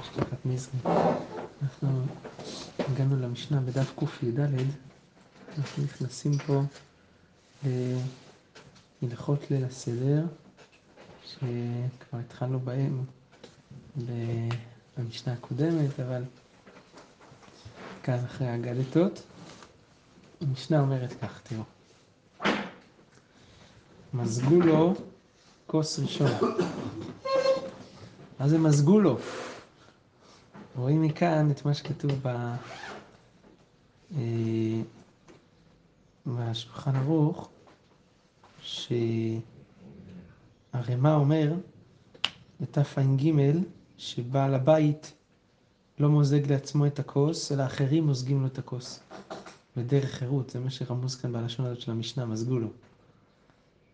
לשתות מזרי. אנחנו הגענו למשנה בדף קי"ד, אנחנו נכנסים פה להלכות ליל הסדר, שכבר התחלנו בהם במשנה הקודמת, אבל כאן אחרי האגדתות. המשנה אומרת כך, תראו. מזגו לו כוס ראשון. מה זה מזגו לו? רואים מכאן את מה שכתוב ב... אה, בשולחן ערוך, שהרמ"א אומר בתע"ג שבעל הבית לא מוזג לעצמו את הכוס, אלא אחרים מוזגים לו את הכוס. בדרך חירות, זה מה שרמוז כאן בלשון הזאת של המשנה, מזגו לו.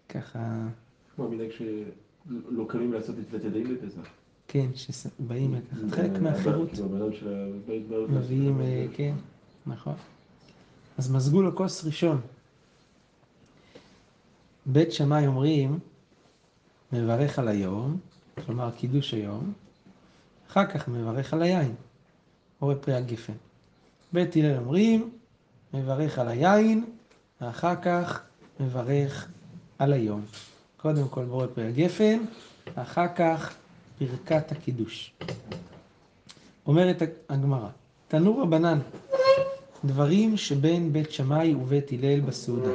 ככה... כמו מנהג שלא קמים לעשות את ידיים בפסח. כן, שבאים לקחת חלק מהחירות. מביאים, אה, כן, נכון. אז מזגו לו כוס ראשון. בית שמאי אומרים, מברך על היום, כלומר קידוש היום, אחר כך מברך על היין, או בפרי הגפן. בית הלל אומרים, מברך על היין, ואחר כך מברך על היום. קודם כל בורא פרי הגפן, אחר כך ברכת הקידוש. אומרת הגמרא, תנו רבנן, דברים שבין בית שמאי ובית הלל בסעודה.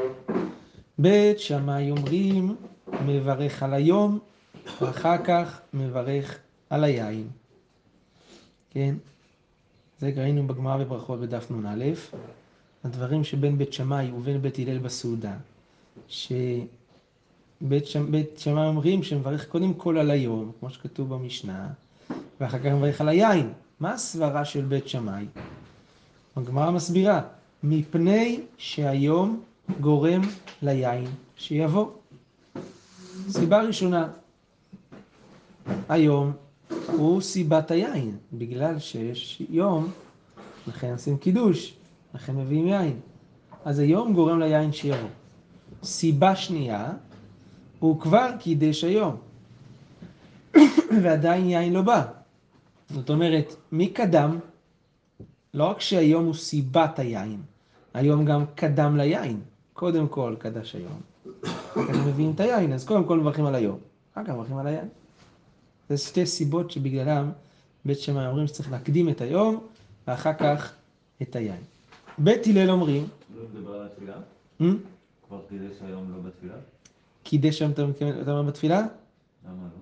בית שמאי אומרים, מברך על היום, ואחר כך מברך על היין. כן? זה ראינו בגמרא בברכות בדף נ"א. הדברים שבין בית שמאי ובין בית הלל בסעודה, שבית שמאי אומרים שמברך קודם כל על היום, כמו שכתוב במשנה, ואחר כך מברך על היין. מה הסברה של בית שמאי? הגמרא מסבירה, מפני שהיום גורם ליין שיבוא. סיבה ראשונה, היום הוא סיבת היין, בגלל שיש יום, לכן עושים קידוש. לכן מביאים יין. אז היום גורם ליין שיבוא. סיבה שנייה, הוא כבר קידש היום. ועדיין יין לא בא. זאת אומרת, מי קדם? לא רק שהיום הוא סיבת היין, היום גם קדם ליין. קודם כל קדש היום, אחר כך מביאים את היין, אז קודם כל מברכים על היום, אחר כך מברכים על היין. זה שתי סיבות שבגללם בית שמאי אומרים שצריך להקדים את היום, ואחר כך את היין. בית הלל אומרים... לא מדבר על התפילה? כבר קידש היום לא בתפילה? קידש היום אתה אומר בתפילה? למה לא?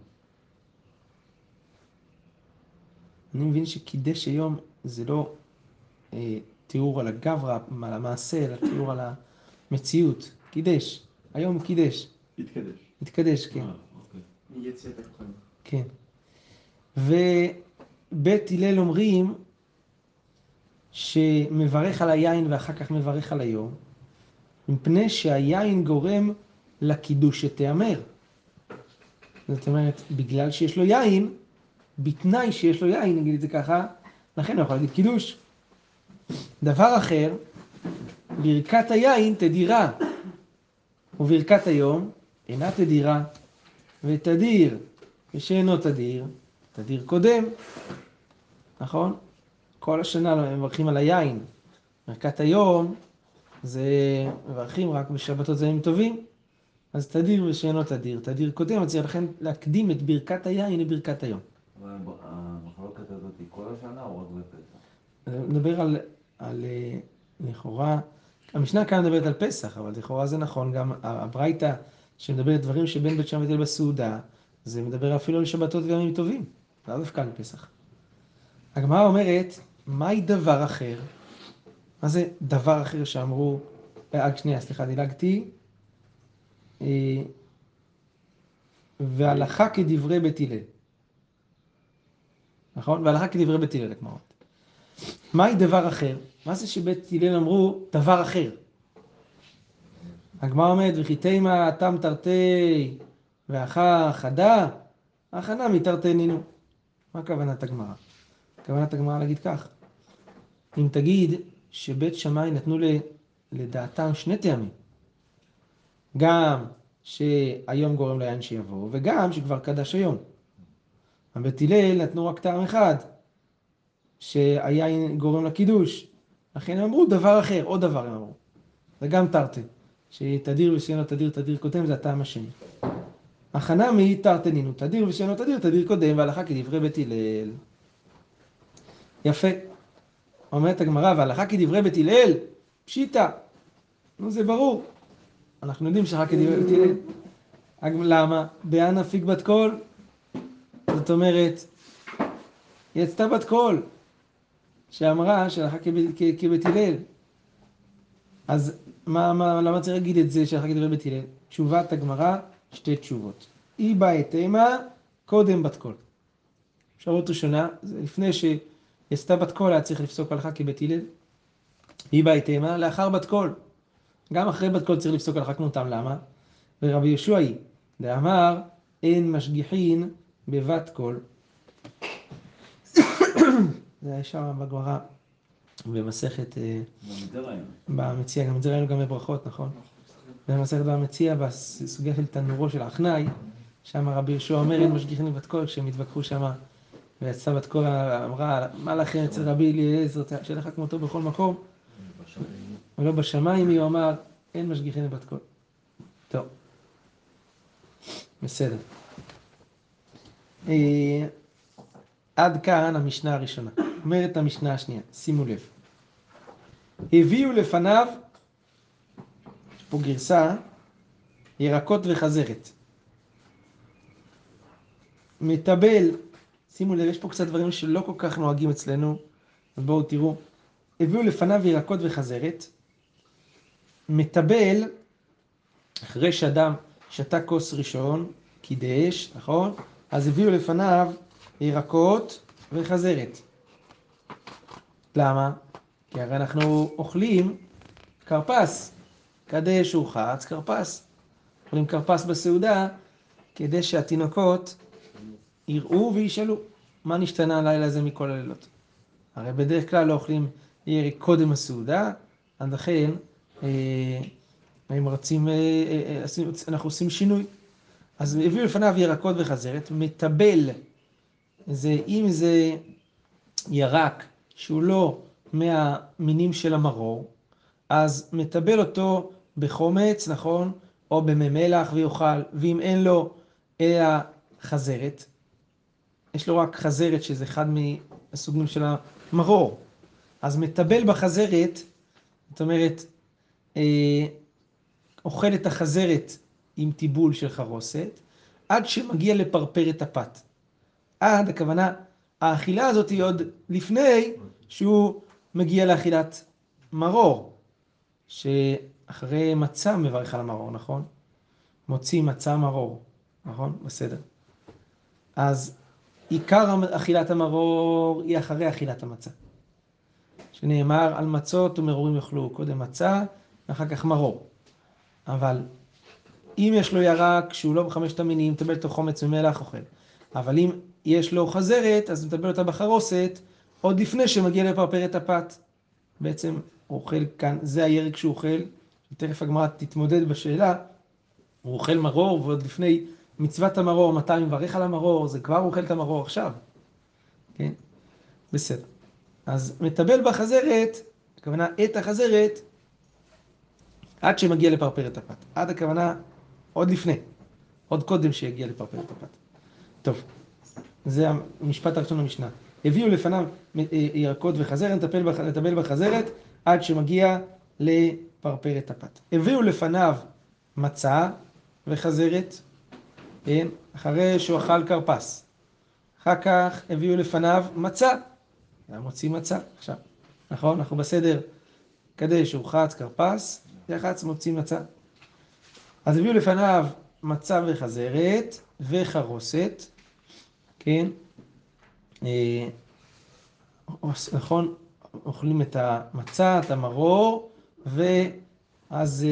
אני מבין שקידש היום זה לא אה, תיאור על הגברא, על המעשה, אלא תיאור על המציאות. קידש. היום קידש. התקדש. התקדש, כן. אה, אוקיי. הכוכבים. כן. ובית הלל אומרים שמברך על היין ואחר כך מברך על היום, מפני שהיין גורם לקידוש שתיאמר. זאת אומרת, בגלל שיש לו יין, בתנאי שיש לו יין, נגיד את זה ככה, לכן הוא יכול להגיד קידוש. דבר אחר, ברכת היין תדירה, וברכת היום אינה תדירה, ותדיר, ושאינו תדיר, תדיר קודם, נכון? כל השנה מברכים על היין. ברכת היום זה מברכים רק בשבתות זמים טובים. אז תדיר ושאינו תדיר, תדיר קודם, אז לכן להקדים את ברכת היין לברכת היום. אבל המחלוקת הזאת היא כל השנה או רק בפסח? אני מדבר על, על אה, לכאורה, המשנה כאן מדברת על פסח, אבל לכאורה זה נכון, גם הברייתא שמדברת דברים שבין בית שם ותל בסעודה, זה מדבר אפילו על שבתות וימים טובים, לאו דווקא על פסח. הגמרא אומרת, מהי דבר אחר? מה זה דבר אחר שאמרו, רק אה, שנייה, סליחה, דילגתי. אה, והלכה כדברי בית הלל. נכון? והלכה כדברי בית הלל, הגמרא. מהי דבר אחר? מה זה שבית הלל אמרו דבר אחר? הגמרא אומרת, וכי תימא תם תרתי ואחה חדה, הכנה מתרתנינו. מה כוונת הגמרא? כוונת הגמרא להגיד כך, אם תגיד שבית שמאי נתנו לדעתם שני טעמים, גם שהיום גורם ליין שיבוא, וגם שכבר קדש היום. הבית הלל נתנו רק טעם אחד, שהיין גורם לקידוש. לכן הם אמרו דבר אחר, עוד דבר הם אמרו. זה גם תרתי, שתדיר ושאינו תדיר תדיר קודם, זה הטעם השני. החנמי תרתנינו, תדיר ושאינו תדיר תדיר קודם, והלכה כדברי בית הלל. יפה. אומרת הגמרא, והלכה כדברי בית הלל, פשיטא. נו, זה ברור. אנחנו יודעים שהלכה כדברי. אג- למה? והא נפיק בת קול. זאת אומרת, יצתה בת קול, שאמרה שהלכה כבית הלל. אז מה, מה, למה צריך להגיד את זה שהלכה כדברי בית הלל? תשובת הגמרא, שתי תשובות. איבעית אימא, קודם בת קול. אפשרות ראשונה, לפני שיצתה בת קול היה צריך לפסוק הלכה כבית הלל. איבעית אימא, לאחר בת קול. גם אחרי בת קול צריך לפסוק הלכה כמותם, למה? ורבי יהושע היא, דאמר, אין משגיחין בבת קול. זה היה שם בגמרא, במסכת, אה. בבא מציעא, גם את זה ראינו גם בברכות, נכון? במסכת בבא מציעא, בסוגיה של תנורו של עכנאי, שם רבי יהושע אומר, אין משגיחין בבת קול, כשהם התווכחו שם, ויצאה בת קול, אמרה, מה לכם אצל רבי אליעזר, שיהיה לך כמותו בכל מקום, ולא בשמיים, הוא אמר, אין משגיחין בבת קול. טוב, בסדר. אה, עד כאן המשנה הראשונה. אומרת המשנה השנייה, שימו לב. הביאו לפניו, יש פה גרסה, ירקות וחזרת. מטבל, שימו לב, יש פה קצת דברים שלא כל כך נוהגים אצלנו, אז בואו תראו. הביאו לפניו ירקות וחזרת, מטבל, אחרי שאדם שתה כוס ראשון, קידש, נכון? אז הביאו לפניו ירקות וחזרת. למה? כי הרי אנחנו אוכלים כרפס, קדש ורחץ כרפס. אוכלים כרפס בסעודה כדי שהתינוקות יראו וישאלו מה נשתנה הלילה הזה מכל הלילות. הרי בדרך כלל לא אוכלים ירק קודם הסעודה, אז לכן אה, הם רוצים, אה, אה, אנחנו עושים שינוי. אז הביאו לפניו ירקות וחזרת, מטבל, זה אם זה ירק שהוא לא מהמינים של המרור, אז מטבל אותו בחומץ, נכון? או במי מלח ויאכל, ואם אין לו אלא חזרת, יש לו רק חזרת שזה אחד מהסוגים של המרור, אז מטבל בחזרת, זאת אומרת, אה, אוכל את החזרת עם טיבול של חרוסת, עד שמגיע לפרפרת הפת. עד, הכוונה, האכילה הזאת היא עוד לפני שהוא מגיע לאכילת מרור, שאחרי מצה מברך על המרור, נכון? מוציא מצה מרור, נכון? בסדר. אז עיקר אכילת המרור היא אחרי אכילת המצה. שנאמר על מצות ומרורים יאכלו קודם מצה, ואחר כך מרור. אבל אם יש לו ירק שהוא לא בחמשת המינים, מטבל אותו חומץ ומלח אוכל. אבל אם יש לו חזרת, אז מטבל אותה בחרוסת, עוד לפני שמגיע לפרפרת הפת. בעצם הוא אוכל כאן, זה הירק שהוא אוכל, תכף הגמרא תתמודד בשאלה, הוא אוכל מרור, ועוד לפני מצוות המרור, מתי הוא מברך על המרור, זה כבר אוכל את המרור עכשיו. כן? בסדר. אז מטבל בחזרת, הכוונה את החזרת, עד שמגיע לפרפרת הפת. עד הכוונה עוד לפני, עוד קודם שיגיע לפרפרת הפת. טוב, זה המשפט הראשון במשנה. הביאו לפניו אה, ירקות וחזרת, נטפל בח- נטבל בחזרת, עד שמגיע לפרפרת הפת. הביאו לפניו מצה וחזרת, כן, אחרי שהוא אכל כרפס. אחר כך הביאו לפניו מצה, היה מוציא מצה עכשיו, נכון? אנחנו בסדר, קדש, הורחץ, כרפס, יחץ, מוציא מצה. אז הביאו לפניו מצה וחזרת וחרוסת, כן? אה, נכון, אוכלים את המצה, את המרור, ואז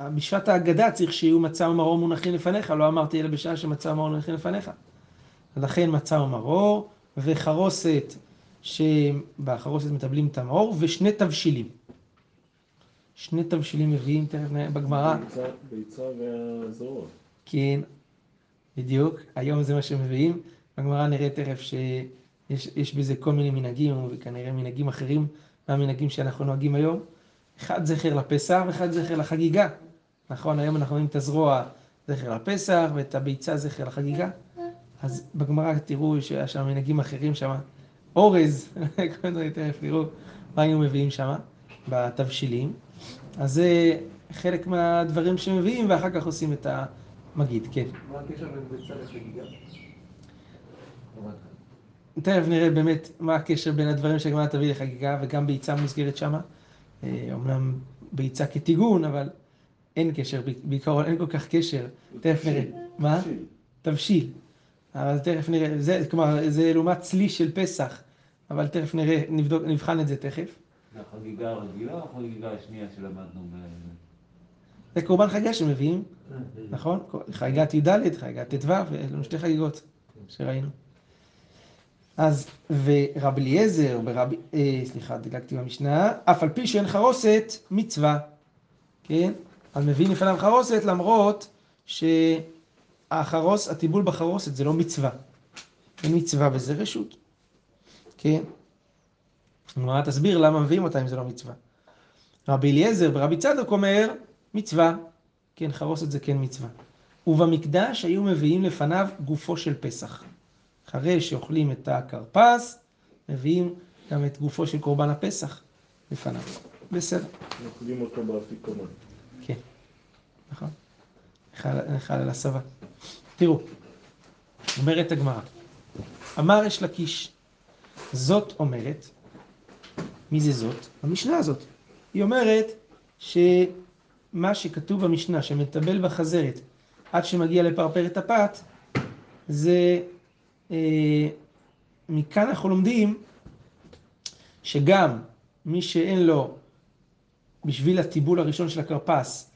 אה, בשעת ההגדה צריך שיהיו מצה ומרור מונחים לפניך, לא אמרתי אלא בשעה שמצה ומרור מונחים לפניך. לכן מצה ומרור, וחרוסת, שבחרוסת מטבלים את המרור, ושני תבשילים. שני תבשילים מביאים תכף בגמרא. ביצה- והזרועות. כן, בדיוק, היום זה מה שמביאים, בגמרא נראה תכף שיש יש בזה כל מיני מנהגים, וכנראה מנהגים אחרים מהמנהגים שאנחנו נוהגים היום. אחד זכר לפסח ואחד זכר לחגיגה. נכון, היום אנחנו רואים את הזרוע זכר לפסח ואת הביצה זכר לחגיגה. אז בגמרא תראו שהיה שם מנהגים אחרים שם, אורז, כל מיני תכף תראו מה היו מביאים שם בתבשילים. אז זה חלק מהדברים שמביאים ואחר כך עושים את המגיד, כן. מה הקשר בין ביצה לחגיגה? תכף נראה באמת מה הקשר בין הדברים שהגמרא תביא לחגיגה וגם ביצה מוזכרת שמה. אומנם ביצה כטיגון, אבל אין קשר, בעיקרון אין כל כך קשר. תכף נראה. מה? תבשיל. תבשיל. אבל תכף נראה, זה, כלומר, זה לעומת צלי של פסח, אבל תכף נראה, נבדוק, נבחן את זה תכף. זה החגיגה הרגילה או החגיגה השנייה שלמדנו ב... זה קורבן חגיגה שמביאים, נכון? חגיגת י"ד, חגיגת ט"ו, אלו שתי חגיגות שראינו. אז, ורבי אליעזר, ברבי, אה, סליחה, דילגתי במשנה, אף על פי שאין חרוסת, מצווה, כן? אז מביאים לפניו חרוסת למרות שהחרוס, הטיבול בחרוסת זה לא מצווה. אין מצווה וזה רשות, כן? הגמרא תסביר למה מביאים אותה אם זה לא מצווה. רבי אליעזר ורבי צדוק אומר, מצווה, כן, חרוסת זה כן מצווה. ובמקדש היו מביאים לפניו גופו של פסח. אחרי שאוכלים את הכרפס, מביאים גם את גופו של קורבן הפסח לפניו. בסדר, אוכלים אותו באפיקומן. כן, נכון. נאכל על הסבה. תראו, אומרת הגמרא, אמר יש לקיש, זאת אומרת, מי זה זאת? המשנה הזאת. היא אומרת שמה שכתוב במשנה, שמטבל בחזרת עד שמגיע לפרפרת הפת, זה, אה, מכאן אנחנו לומדים שגם מי שאין לו בשביל הטיבול הראשון של הכרפס,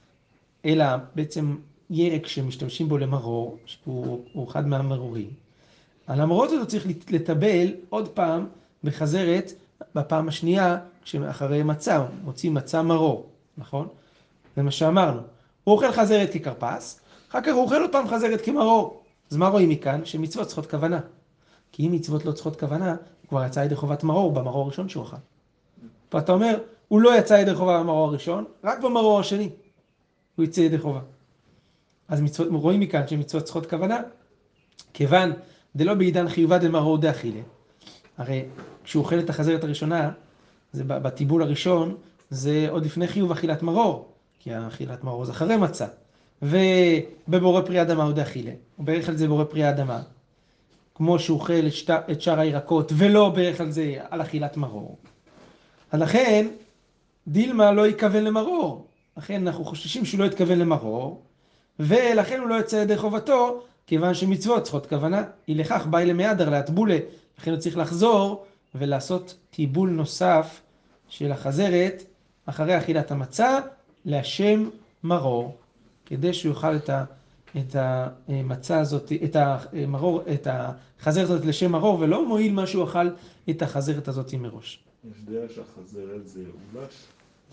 אלא בעצם ירק שמשתמשים בו למרור, שהוא הוא אחד מהמרורים. על המרורות הזאת צריך לטבל עוד פעם בחזרת בפעם השנייה, אחרי מצה, מוצאים מצה מרור, נכון? זה מה שאמרנו. הוא אוכל חזרת ככרפס, אחר כך הוא אוכל עוד פעם חזרת כמרור. אז מה רואים מכאן? שמצוות צריכות כוונה. כי אם מצוות לא צריכות כוונה, הוא כבר יצא ידי חובת מרור במרור הראשון שהוא אכל. פה אתה אומר, הוא לא יצא ידי חובה במרור הראשון, רק במרור השני הוא יצא ידי חובה. אז מצוות, רואים מכאן שמצוות צריכות כוונה, כיוון דלא בעידן חיובה דמרור דאכילה. הרי כשהוא אוכל את החזרת הראשונה, זה בטיבול הראשון, זה עוד לפני חיוב אכילת מרור, כי אכילת מרור זה אחרי מצה. ובבורא פרי אדמה הוא דאכילה, הוא ברך על זה בורא פרי האדמה. כמו שהוא אוכל את, שת, את שאר הירקות ולא ברך על זה על אכילת מרור. לכן, דילמה לא יכוון למרור. לכן אנחנו חוששים שהוא לא יתכוון למרור, ולכן הוא לא יוצא ידי חובתו, כיוון שמצוות צריכות כוונה. אי לכך באי למהדר להטבולה, לכן הוא צריך לחזור ולעשות טיבול נוסף של החזרת אחרי אכילת המצה להשם מרור, כדי שהוא יאכל את, ה, את המצה הזאת, את המרור, את החזרת הזאת לשם מרור, ולא מועיל מה שהוא אכל את החזרת הזאת מראש. יש דעה שהחזרת זה אולש?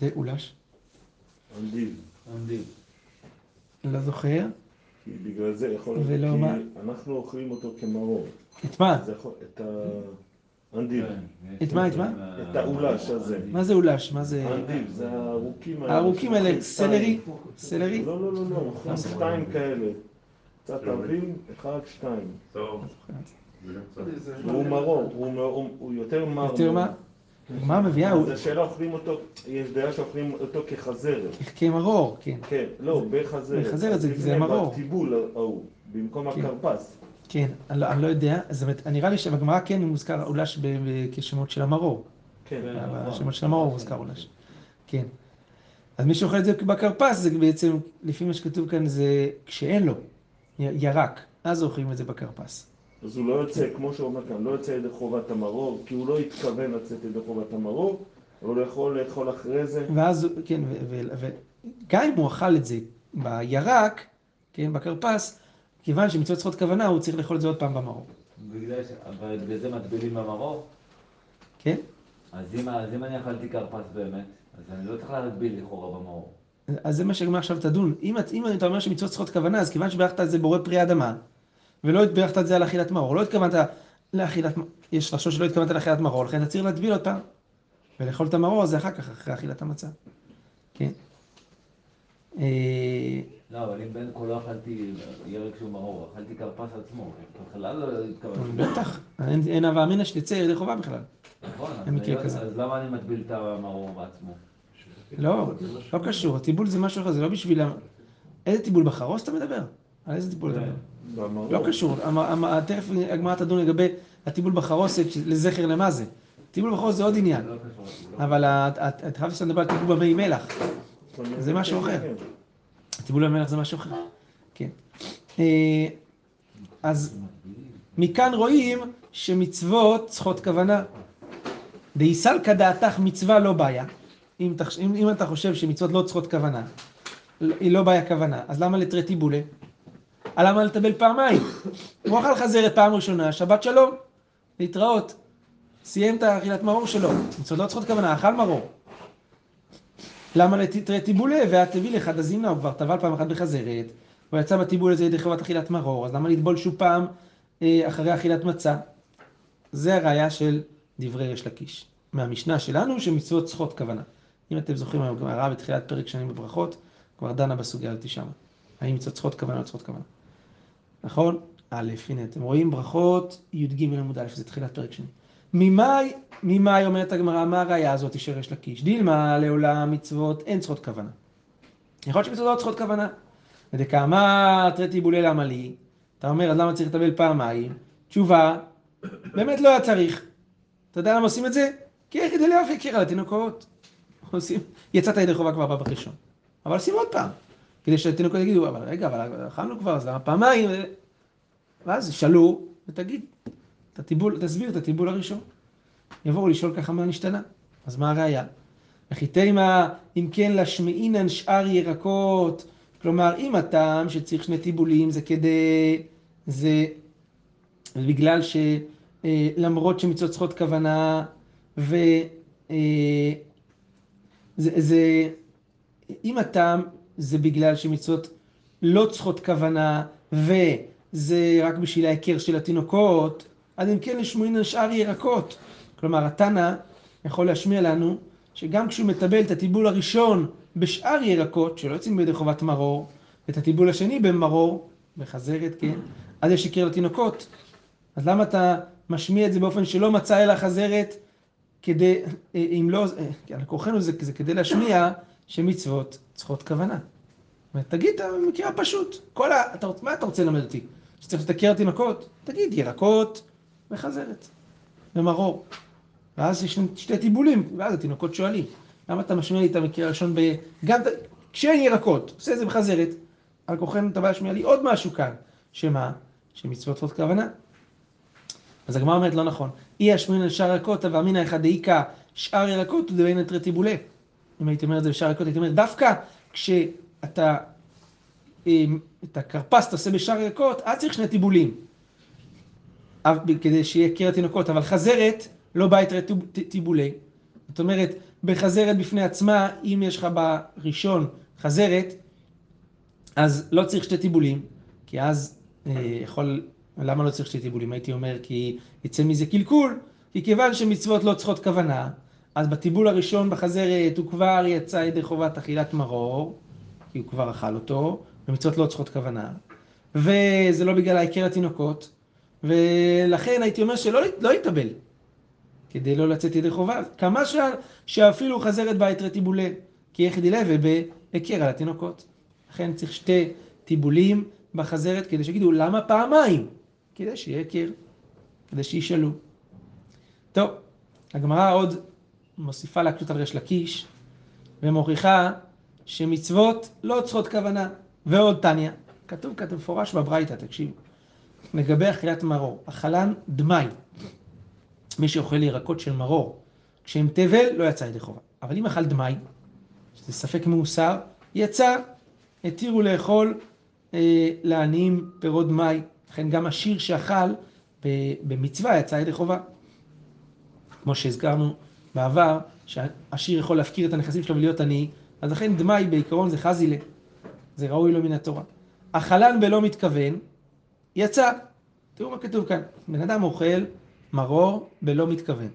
זה אולש? אנדיב. עומדים. לא זוכר. כי בגלל זה יכול להיות, ולא מה? כי אנחנו אוכלים אותו כמרור. את מה? יכול, את האנדיב. כן, את מה, את מה? את האולש הזה. מה זה אולש? מה זה... האנדיב, זה הארוכים האלה. הארוכים האלה, סלרי? סלרי? לא, לא, לא, לא, אוכלים שתיים כאלה. קצת אבים, אחד, שתיים. טוב. הוא מרור, הוא יותר מר. יותר מה? מה מביאה? זה שאלה אוכלים אותו, יש דעה שאוכלים אותו כחזרת. כמרור, כן. כן, לא, בחזרת. בחזרת זה- מרור. בטיבול ההוא, במקום כן. הכרפס. כן, אני לא- אני לא יודע, זאת אומרת, נראה לי שבגמרא כן מוזכר אולש כשמות של המרור. כן. כן. בשמות של המרור מוזכר אולש. כן. אז מי שאוכל את זה בכרפס, זה בעצם, לפי מה שכתוב כאן, זה כשאין לו ירק, אז אוכלים את זה בכרפס. אז הוא לא יוצא, כמו שהוא אומר כאן, לא יוצא ידי חובת המרור, כי הוא לא התכוון לצאת ידי חובת המרור, אבל הוא יכול לאכול אחרי זה. ואז, כן, וגם אם הוא אכל את זה בירק, כן, בכרפס, כיוון שמצוות צריכות כוונה, הוא צריך לאכול את זה עוד פעם במרור. בגלל זה מטבילים במרור? כן? אז אם, אז אם אני אכלתי כרפס באמת, אז אני לא צריך להגביל לכאורה במרור. אז זה מה שהגמרא עכשיו תדון. אם, אם אתה אומר שמצוות צריכות כוונה, אז כיוון שברכת על זה בורא פרי האדמה, ולא התברכת את זה על אכילת מרור, לא התכוונת לאכילת, יש לחשוב שלא התכוונת לאכילת מרור, לכן אתה צריך להטביל אותה, ולאכול את המרור הזה אחר כך, אחרי אכילת המצה. כן. אה, לא, אבל אם בין כה לא אכלתי ירק שהוא מרור, אכלתי כרפס עצמו, בכלל לא התכוונתי. בטח, אין הווה אמינא שתצא ידי חובה בכלל. נכון, אז. אז למה אני מטביל את המרור בעצמו? לא, לא קשור, הטיבול זה משהו אחר, זה לא בשביל... איזה טיבול בחרוס אתה מדבר? על איזה טיבול אתה מדבר? לא קשור, תכף הגמרא תדון לגבי הטיבול בחרוסת, לזכר למה זה. טיבול בחרוסת זה עוד עניין, לא. אבל ה- ה- אתה חייב שאתה מדבר על טיבול במי מלח. זה משהו אחר. טיבול במלח זה משהו אחר. כן. אה, אז מכאן רואים שמצוות צריכות כוונה. דאיסלקא דעתך מצווה לא בעיה. אם, תחש... אם, אם אתה חושב שמצוות לא צריכות כוונה, היא לא בעיה כוונה, אז למה לתרי טיבולה? אה, למה לטבל פעמיים? הוא אכל חזרת פעם ראשונה, שבת שלום, להתראות. סיים את האכילת מרור שלו. מצוות לא צריכות כוונה, אכל מרור. למה לתרי טיבולה? ואת תביא לך דזימנה, הוא כבר טבל פעם אחת בחזרת, הוא יצא בטיבול הזה ידי חובת אכילת מרור, אז למה לטבול שוב פעם אה, אחרי אכילת מצה? זה הראייה של דברי ריש לקיש. מהמשנה שלנו שמצוות צריכות כוונה. אם אתם זוכרים, הגמרא בתחילת פרק שנים בברכות, כבר דנה בסוגיה הזאת שמה. האם מצוות צריכות כוונה או לא צריכות כוונה. נכון? א', הנה אתם רואים ברכות י"ג עמוד א', זה תחילת פרק שני. ממאי, ממאי אומרת הגמרא, מה הראייה הזאת של ריש לקיש? דילמה לעולם מצוות אין צריכות כוונה. יכול להיות שמצוות לא צריכות כוונה. ודקאמר תרי טיבולי למה לי? אתה אומר, אז למה צריך לטבל פעמיים? תשובה, באמת לא היה צריך. אתה יודע למה עושים את זה? כי כדי לאף הכיר על התינוקות. עושים, יצאת ידי חובה כבר בבא ראשון. אבל עושים עוד פעם. כדי שהתינוקות יגידו, אבל רגע, אבל אכלנו כבר, אז למה פעמיים? ואז שאלו, ותגיד, את הטיבול, תסביר את הטיבול הראשון. יבואו לשאול ככה מה נשתנה. אז מה הראייה? וכי תימה, אם כן להשמעינן שאר ירקות. כלומר, אם הטעם שצריך שני טיבולים זה כדי, זה, בגלל שלמרות שמצוות צריכות כוונה, ו... אה, זה, זה, אם הטעם זה בגלל שמצוות לא צריכות כוונה, וזה רק בשביל ההיכר של התינוקות, אז אם כן לשמועין על שאר ירקות. כלומר, התנא יכול להשמיע לנו שגם כשהוא מטבל את הטיבול הראשון בשאר ירקות, שלא יוצאים בידי חובת מרור, ואת הטיבול השני במרור, בחזרת, כן, אז יש היכר לתינוקות. אז למה אתה משמיע את זה באופן שלא מצא אלא חזרת, כדי, אה, אם לא, אה, כן, כוחנו זה, זה כדי להשמיע שמצוות צריכות כוונה. תגיד את המקרה הפשוט. כל ה... אתה, מה אתה רוצה ללמד אותי? שצריך לתקר תינוקות? תגיד, ירקות וחזרת, ומרור. ואז יש שתי טיבולים, ואז התינוקות שואלים, למה אתה משמיע לי את המקרה הראשון ב... גם ת- כשאין ירקות, עושה את זה בחזרת, על כוחנו אתה בא להשמיע לי עוד משהו כאן, שמה? שמצוות צריכות כוונה. אז הגמרא אומרת לא נכון. אי אשמין על שאר ירקות, אבל אמינא אחד דאיכא שאר ירקות ודבין את רטיבולי. אם הייתי אומר את זה בשאר ירקות, הייתי אומר, דווקא כשאתה, אמ, את הכרפס אתה עושה בשאר ירקות, אז צריך שני טיבולים. כדי שיהיה קיר התינוקות, אבל חזרת לא בא את רטיבולי. זאת אומרת, בחזרת בפני עצמה, אם יש לך בראשון חזרת, אז לא צריך שתי טיבולים, כי אז אה, יכול, למה לא צריך שתי טיבולים? הייתי אומר כי יצא מזה קלקול, כי כיוון שמצוות לא צריכות כוונה, אז בטיבול הראשון בחזרת הוא כבר יצא ידי חובת אכילת מרור, כי הוא כבר אכל אותו, ומצוות לא צריכות כוונה, וזה לא בגלל ההיכר התינוקות, ולכן הייתי אומר שלא לא יתאבל, כדי לא לצאת ידי חובה, כמה ש... שאפילו חזרת בית רטיבולי, כי יחדי לוי בהיכר על התינוקות. לכן צריך שתי טיבולים בחזרת כדי שיגידו למה פעמיים? כדי שיהיה היכר, כדי שישאלו. טוב, הגמרא עוד מוסיפה להקשות על ריש לקיש ומוכיחה שמצוות לא צריכות כוונה. ועוד תניא, כתוב כאן מפורש בברייתא, תקשיבו, לגבי אכילת מרור, אכלן דמאי. מי שאוכל ירקות של מרור, כשהם תבל, לא יצא ידי חובה. אבל אם אכל דמאי, שזה ספק מאוסר, יצא, התירו לאכול אה, לעניים פירות דמאי. לכן גם השיר שאכל במצווה יצא ידי חובה. כמו שהזכרנו בעבר, שהשיר יכול להפקיר את הנכסים שלו ולהיות עני, אז לכן דמאי בעיקרון זה חזילה, זה ראוי לו מן התורה. אכלן בלא מתכוון, יצא, תראו מה כתוב כאן. בן אדם אוכל מרור בלא מתכוון.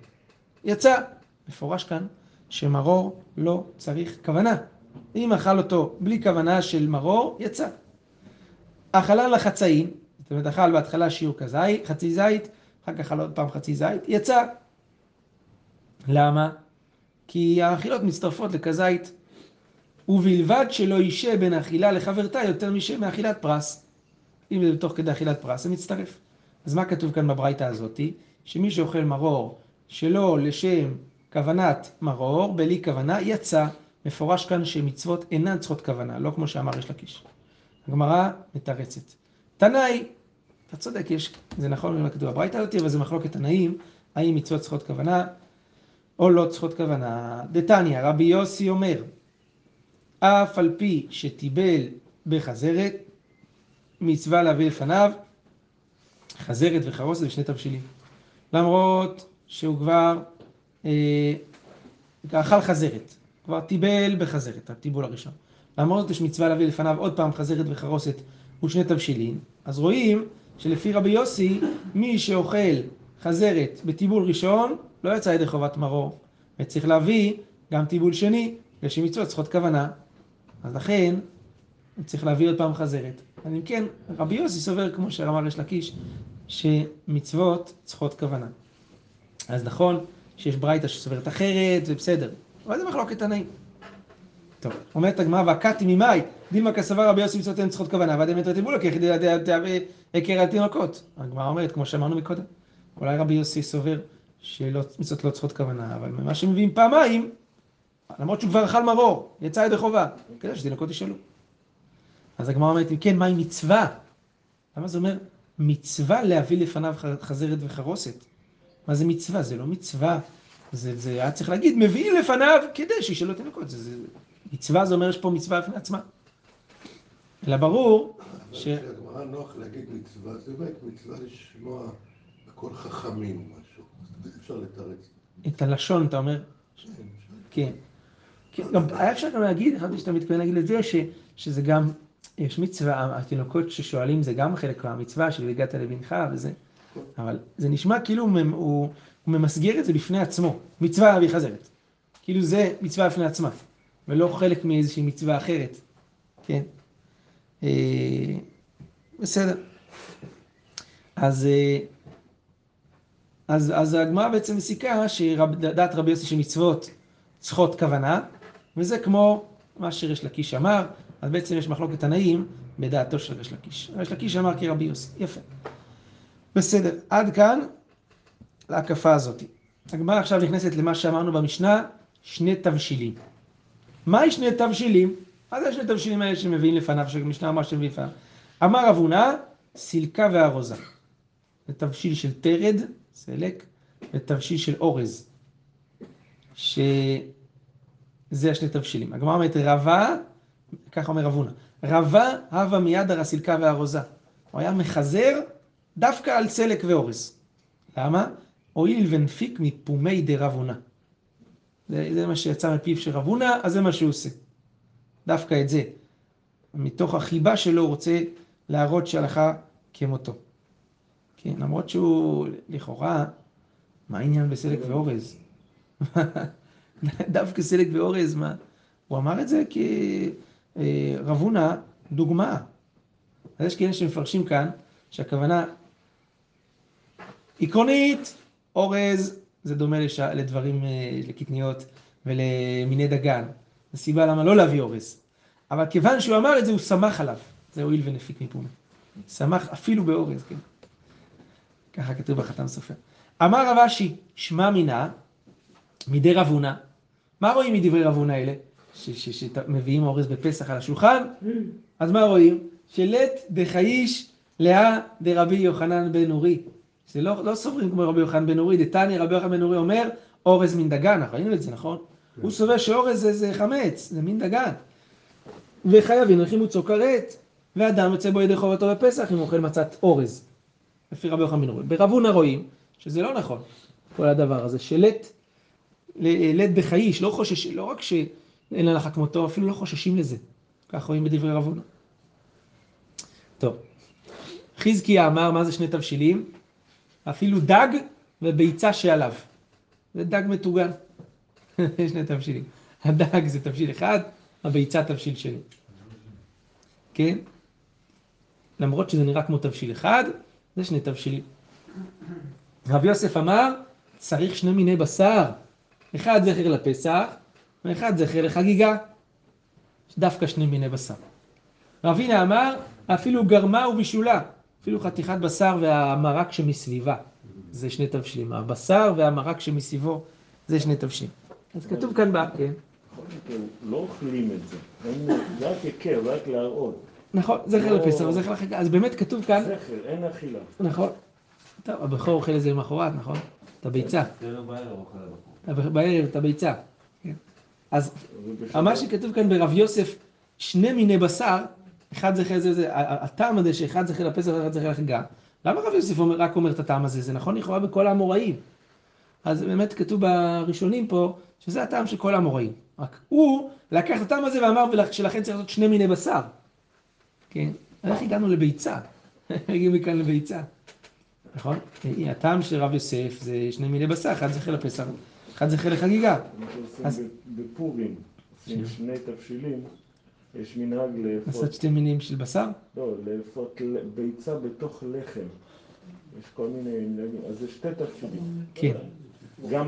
יצא. מפורש כאן שמרור לא צריך כוונה. אם אכל אותו בלי כוונה של מרור, יצא. אכלה לחצאין, זאת אומרת אכל בהתחלה שיעור כזית, חצי זית, אחר כך אכל עוד פעם חצי זית, יצא. למה? כי האכילות מצטרפות לכזית, ובלבד שלא יישה בין אכילה לחברתה יותר מאכילת פרס. אם זה תוך כדי אכילת פרס, זה מצטרף. אז מה כתוב כאן בברייתא הזאתי? שמי שאוכל מרור שלא לשם כוונת מרור, בלי כוונה, יצא. מפורש כאן שמצוות אינן צריכות כוונה, לא כמו שאמר יש לקיש. הגמרא מתרצת. תנאי, אתה צודק, יש, זה נכון מה כתוב בברייתא הזאתי, אבל זה מחלוקת תנאים, האם מצוות צריכות כוונה או לא צריכות כוונה. דתניא, רבי יוסי אומר, אף על פי שטיבל בחזרת, מצווה להביא לפניו חזרת וחרוסת ושני תבשילים. למרות שהוא כבר אה, אכל חזרת, כבר טיבל בחזרת, הטיבול הראשון. למרות זאת יש מצווה להביא לפניו עוד פעם חזרת וחרוסת ושני תבשילים, אז רואים שלפי רבי יוסי, מי שאוכל חזרת בטיבול ראשון, לא יצא ידי חובת מרור, וצריך להביא גם טיבול שני, לשם מצוות צריכות כוונה. אז לכן, צריך להביא עוד פעם חזרת. אז אם כן, רבי יוסי סובר, כמו שאמר יש לקיש, שמצוות צריכות כוונה. אז נכון שיש ברייתא שסוברת אחרת, זה בסדר, אבל זה מחלוקת תנאים. טוב, אומרת הגמרא, והקתי ממאי, דילמה כסבר רבי יוסי מצוות הן צריכות כוונה, ועד אמת רטיבולו, כי יחידי תהווה עקר על תינוקות. הגמרא אומרת, כמו שאמרנו מקודם, אולי רבי יוסי סובר שמצוות לא צריכות כוונה, אבל ממה שמביאים פעמיים, למרות שהוא כבר אכל מרור, יצא ידי חובה, כדאי שתינוקות ישאלו. אז הגמרא אומרת, אם כן, מהי מצווה? למה זה אומר מצווה להביא לפניו חזרת וחרוסת? מה זה מצווה? זה לא מצווה. זה, זה היה צריך להגיד, מביאים לפניו כדי שישאלו תינוקות. זה, זה, מצווה זה אומר שיש פה מצווה בפני עצמה. אלא ברור ש... אבל כשהגמרא נוח להגיד מצווה, זה באמת מצווה לשמוע הכל חכמים או משהו. אפשר לתרץ. את הלשון, אתה אומר? כן. כן. גם היה אפשר גם להגיד, חשבתי שאתה מתכוון להגיד את זה, ש, שזה גם, יש מצווה, התינוקות ששואלים זה גם חלק מהמצווה של הגעת לבנך וזה, אבל זה נשמע כאילו הוא, הוא, הוא ממסגר את זה בפני עצמו, מצווה להביא חזרת. כאילו זה מצווה בפני עצמה, ולא חלק מאיזושהי מצווה אחרת, כן? אה, בסדר. אז, אה, אז, אז הגמרא בעצם מסיקה שדעת רבי יוסי שמצוות צריכות כוונה, וזה כמו מה שריש לקיש אמר, אז בעצם יש מחלוקת תנאים בדעתו של ריש לקיש. ריש לקיש אמר כרבי יוסי, יפה. בסדר, עד כאן להקפה הזאת. הגמרא עכשיו נכנסת למה שאמרנו במשנה, שני תבשילים. מהי שני תבשילים? מה זה שני תבשילים האלה שמביאים לפניו, שהמשנה אמרה שמביאים לפניו? אמר רב הונא, סילקה וארוזה. זה תבשיל של תרד, סלק, ותבשיל של אורז. שזה השני תבשילים. הגמרא אומרת רבה, ככה אומר רב הונא, רבה הווה מיד הרסילקה והארוזה. הוא היה מחזר דווקא על סלק ואורז. למה? הואיל ונפיק מפומי דרב הונא. זה, זה מה שיצא מפיו של רב הונא, אז זה מה שהוא עושה. דווקא את זה. מתוך החיבה שלו הוא רוצה להראות שהלכה כמותו. כן, למרות שהוא לכאורה, מה העניין בסלק ואורז? דווקא סלק ואורז, מה? הוא אמר את זה כרב הונא דוגמה. אז יש כאלה שמפרשים כאן שהכוונה עקרונית, אורז זה דומה לש... לדברים, לקטניות ולמיני דגן. זו סיבה למה לא להביא אורז. אבל כיוון שהוא אמר את זה, הוא שמח עליו. זה הואיל ונפיק מפומה. שמח אפילו באורז, כן. ככה כתוב בחתם סופר. אמר רב אשי, שמע מינה, מדי רב הונא. מה רואים מדברי רב הונא האלה? שמביאים אורז בפסח על השולחן? אז מה רואים? שלט דחייש לאה דרבי יוחנן בן אורי. זה לא, לא סוברים כמו רבי יוחנן בן אורי, דתני רבי יוחנן בן אורי אומר, אורז מן דגן, אנחנו ראינו את זה, נכון? כן. הוא סובר שאורז זה, זה חמץ, זה מין דגן. וחייבים לחימוצו כרת, ואדם יוצא בו ידי חובתו בפסח אם הוא אוכל מצת אורז. לפי רבי יוחנן בן אורי. ברב הונא רואים שזה לא נכון, כל הדבר הזה, שלט, לט בחייש, לא חושש, לא רק שאין הלכה כמותו, אפילו לא חוששים לזה. כך רואים בדברי רב הונא. טוב. חזקיה אמר, מה זה שני תבשילים? אפילו דג וביצה שעליו. זה דג מטוגן. שני תבשילים. הדג זה תבשיל אחד, הביצה תבשיל שני. כן? למרות שזה נראה כמו תבשיל אחד, זה שני תבשילים. רב יוסף אמר, צריך שני מיני בשר. אחד זכר לפסח, ואחד זכר לחגיגה. דווקא שני מיני בשר. רב הנה אמר, אפילו גרמה ובישולה, אפילו חתיכת בשר והמרק שמסביבה. זה שני תבשילים. הבשר והמרק שמסביבו, זה שני תבשילים. אז כתוב כאן, ב... כן. בכל מקרה, לא אוכלים את זה. זה רק היכר, זה רק להראות. נכון, זכר לא. לפסח וזכר לחגיגה. אז באמת כתוב כאן, זכר, אין אכילה. נכון. טוב, הבכור אוכל את זה למחרת, נכון? את הביצה. אוכל הבחור. בערב את הביצה. אז מה שכתוב כאן ברב יוסף, שני מיני בשר, אחד זה זה, ה- ה- הטעם הזה שאחד זכר לפסח ואחד זכר לחגיגה, למה רב יוסף אומר, רק אומר את הטעם הזה? זה נכון לכאורה בכל האמוראים. אז באמת כתוב בראשונים פה, שזה הטעם של כל האמוראים. רק הוא לקח את הטעם הזה ואמר שלכן צריך לעשות שני מיני בשר. כן? איך הגענו לביצה? הגיעו מכאן לביצה. נכון? הטעם של רב יוסף זה שני מיני בשר, אחד זכר לפסח, אחד זכר לחגיגה. אנחנו אז- בפורים, עושים שני תבשילים, יש מנהג לאפות, לעשות שתי מינים של בשר? לא, לאפות ביצה בתוך לחם. יש כל מיני מנהגים, אז זה שתי תבשילים. כן.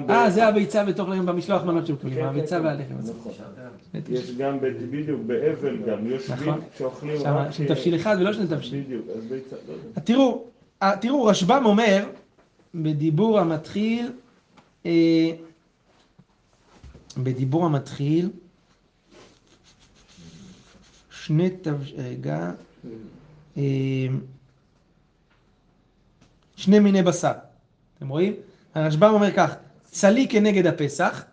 אה, זה הביצה בתוך לחם במשלוח מנות כן, שמקבלים, כן, הביצה כן, והלחם. נכון. יש גם בדיוק באבל גם, יושבים, נכון. שאוכלים רק... של תבשיל אחד ולא שני תבשיל. בדיוק, אז ביצה, לא. תראו, תראו, רשב"ם אומר, בדיבור המתחיל, אה, בדיבור המתחיל, שני תבש... רגע, אה, שני מיני בשר. אתם רואים? הרשב"ם אומר כך, צלי כנגד הפסח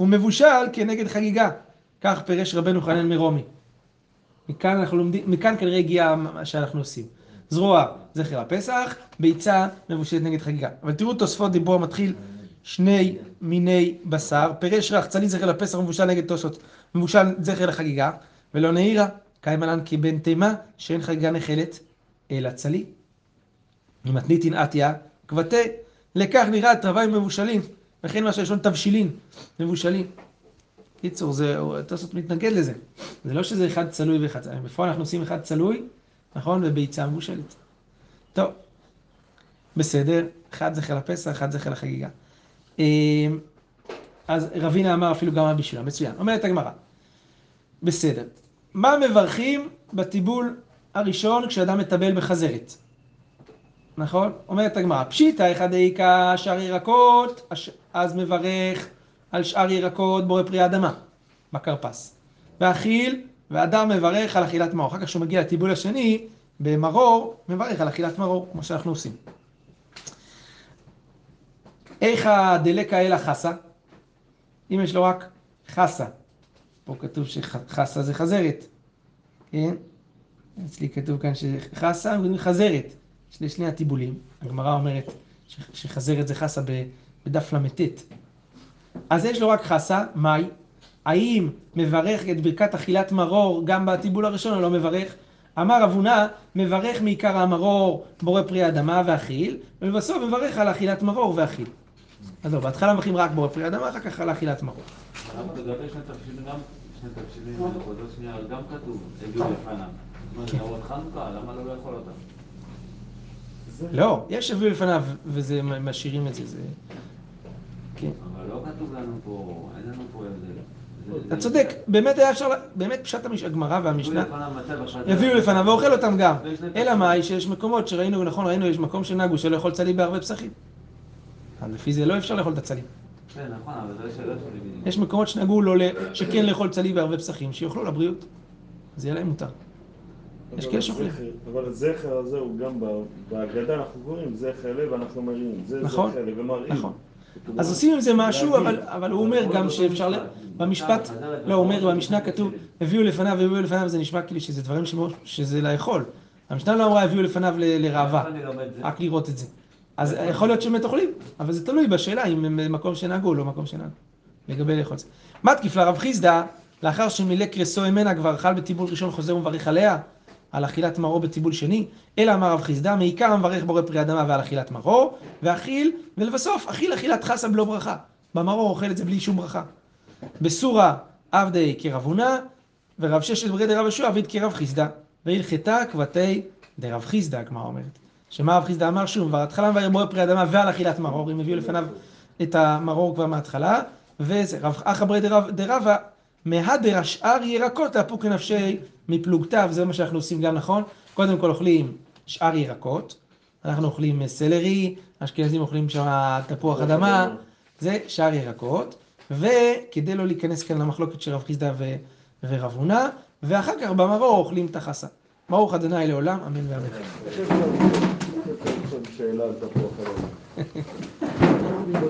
ומבושל כנגד חגיגה. כך פירש רבנו חנן מרומי. מכאן אנחנו לומדים, מכאן כנראה הגיע מה שאנחנו עושים. זרוע, זכר הפסח, ביצה מבושלת נגד חגיגה. אבל תראו תוספות דיבור המתחיל, שני מיני בשר, פירש רך, צלי זכר לפסח ומבושל נגד תוספות, מבושל זכר לחגיגה, ולא נעירה, קיים עלן כבן תימה, שאין חגיגה נחלת, אלא צלי. ומתניתין עטיה, כבתה, לכך נראה תרוויים מבושלים, וכן מה שלשון תבשילין, מבושלים. קיצור, זה, תוספות מתנגד לזה. זה לא שזה אחד צלוי ואחד צלוי. בפועל אנחנו עושים אחד צלוי, נכון? וביצה מבושלת. טוב, בסדר. אחד זכר לפסח, אחד זכר לחגיגה. אמ, אז רבינה אמר אפילו גם הבישולה. מצוין. אומרת הגמרא. בסדר. מה מברכים בטיבול הראשון כשאדם מטבל בחזרת? נכון? אומרת הגמרא, פשיטא אחד העיקה שאר ירקות, אז מברך על שאר ירקות בורא פרי האדמה, בכרפס. ואכיל, ואדם מברך על אכילת מרור. אחר כך כשהוא מגיע לטיבול השני, במרור, מברך על אכילת מרור, כמו שאנחנו עושים. איכא דלקא אלא חסה? אם יש לו רק חסה. פה כתוב שחסה זה חזרת, כן? אצלי כתוב כאן שחסה חזרת. יש לשני הטיבולים. הגמרא אומרת שחזרת זה חסה בדף ל"ט. אז יש לו רק חסה, מאי? האם מברך את ברכת אכילת מרור גם בטיבול הראשון או לא מברך? אמר אבונה, מברך מעיקר המרור בורא פרי האדמה ואכיל, ובסוף מברך על אכילת מרור ואכיל. אז לא, בהתחלה מברכים רק בורא פרי האדמה, אחר כך על אכילת מרור. למה לגבי שני תבשילים גם, שני תבשילים בנקודה שנייה, גם כתוב, הביאו לפניו. זאת כן. אומרת, נרות חנוכה, למה לא לאכול אותם? לא, יש הביאו לפניו, וזה, משאירים את זה, זה... כן. אבל לא כתוב לנו פה, אין לנו פה הבדל. אתה צודק, באמת היה אפשר, באמת פשט הגמרא והמשנה. יביאו לפניו ואוכל אותם גם. אלא מאי שיש מקומות שראינו, נכון, ראינו, יש מקום שנהגו שלא יכול צלי בערבי פסחים. אז לפי זה לא אפשר לאכול את הצלים. כן, נכון, אבל שלי בדיוק. יש מקומות שנהגו לא, ל- שכן לאכול צלי בערבי פסחים, שיאכלו לבריאות. אז יהיה להם מותר. יש כאלה שאוכלים. אבל הזכר הזה הוא גם בהגדה אנחנו קוראים זכר לב ואנחנו מרימים. זה נכון, זכר לב ומראים. נכון. אז עושים עם זה משהו. אבל, אבל הוא אומר גם שאפשר, ל- במשפט, לא, הוא אומר, במשנה כתוב, הביאו לפניו, הביאו לפניו, זה נשמע כאילו שזה דברים שזה לאכול. המשנה לא אמרה, הביאו לפניו לראווה, זה. רק לראות את זה. אז יכול להיות שבאמת אוכלים, אבל זה תלוי בשאלה אם הם במקום שנהגו או לא מקום שנהגו. לגבי לאכול זה. מתקיף לרב חיסדא, לאחר שמילא קרסו ממנה כבר אכל בטיבול ראשון חוזר ומברך עליה, על אכילת מרור בטיבול שני, אלא אמר רב חיסדא, מעיקר המברך בורא פרי אדמה ועל אכילת מרור, ואכיל, ולבסוף, אכיל אכילת חסה בלא ברכה. במרור אוכל את זה בלי שום ברכה. בסורה עבדי כרב הונא, ורב ששת ברי דרב יהושע עביד כרב חיסדא, והלכתה כבתי דרב חיסדא, הגמרא אומרת. שמה רב חיסדא אמר שוב, בהתחלה מבאר בורא פרי אדמה ועל אכילת מרור, הם הביאו לפניו את המרור כבר מההתחלה, וזה רב אחא ברי דרב- דרבא, מהדר השאר ירקות תאפוק לנפשי מפלוגתיו, זה מה שאנחנו עושים גם נכון. קודם כל אוכלים שאר ירקות, אנחנו אוכלים סלרי, אשכנזים אוכלים שם תפוח אדמה, זה שאר ירקות, וכדי לא להיכנס כאן למחלוקת של רב חיסדא ו- ורב הונא, ואחר כך במרור אוכלים את החסה. ברוך ה' לעולם, אמן ואמן. שאלה על תפוח אדמה?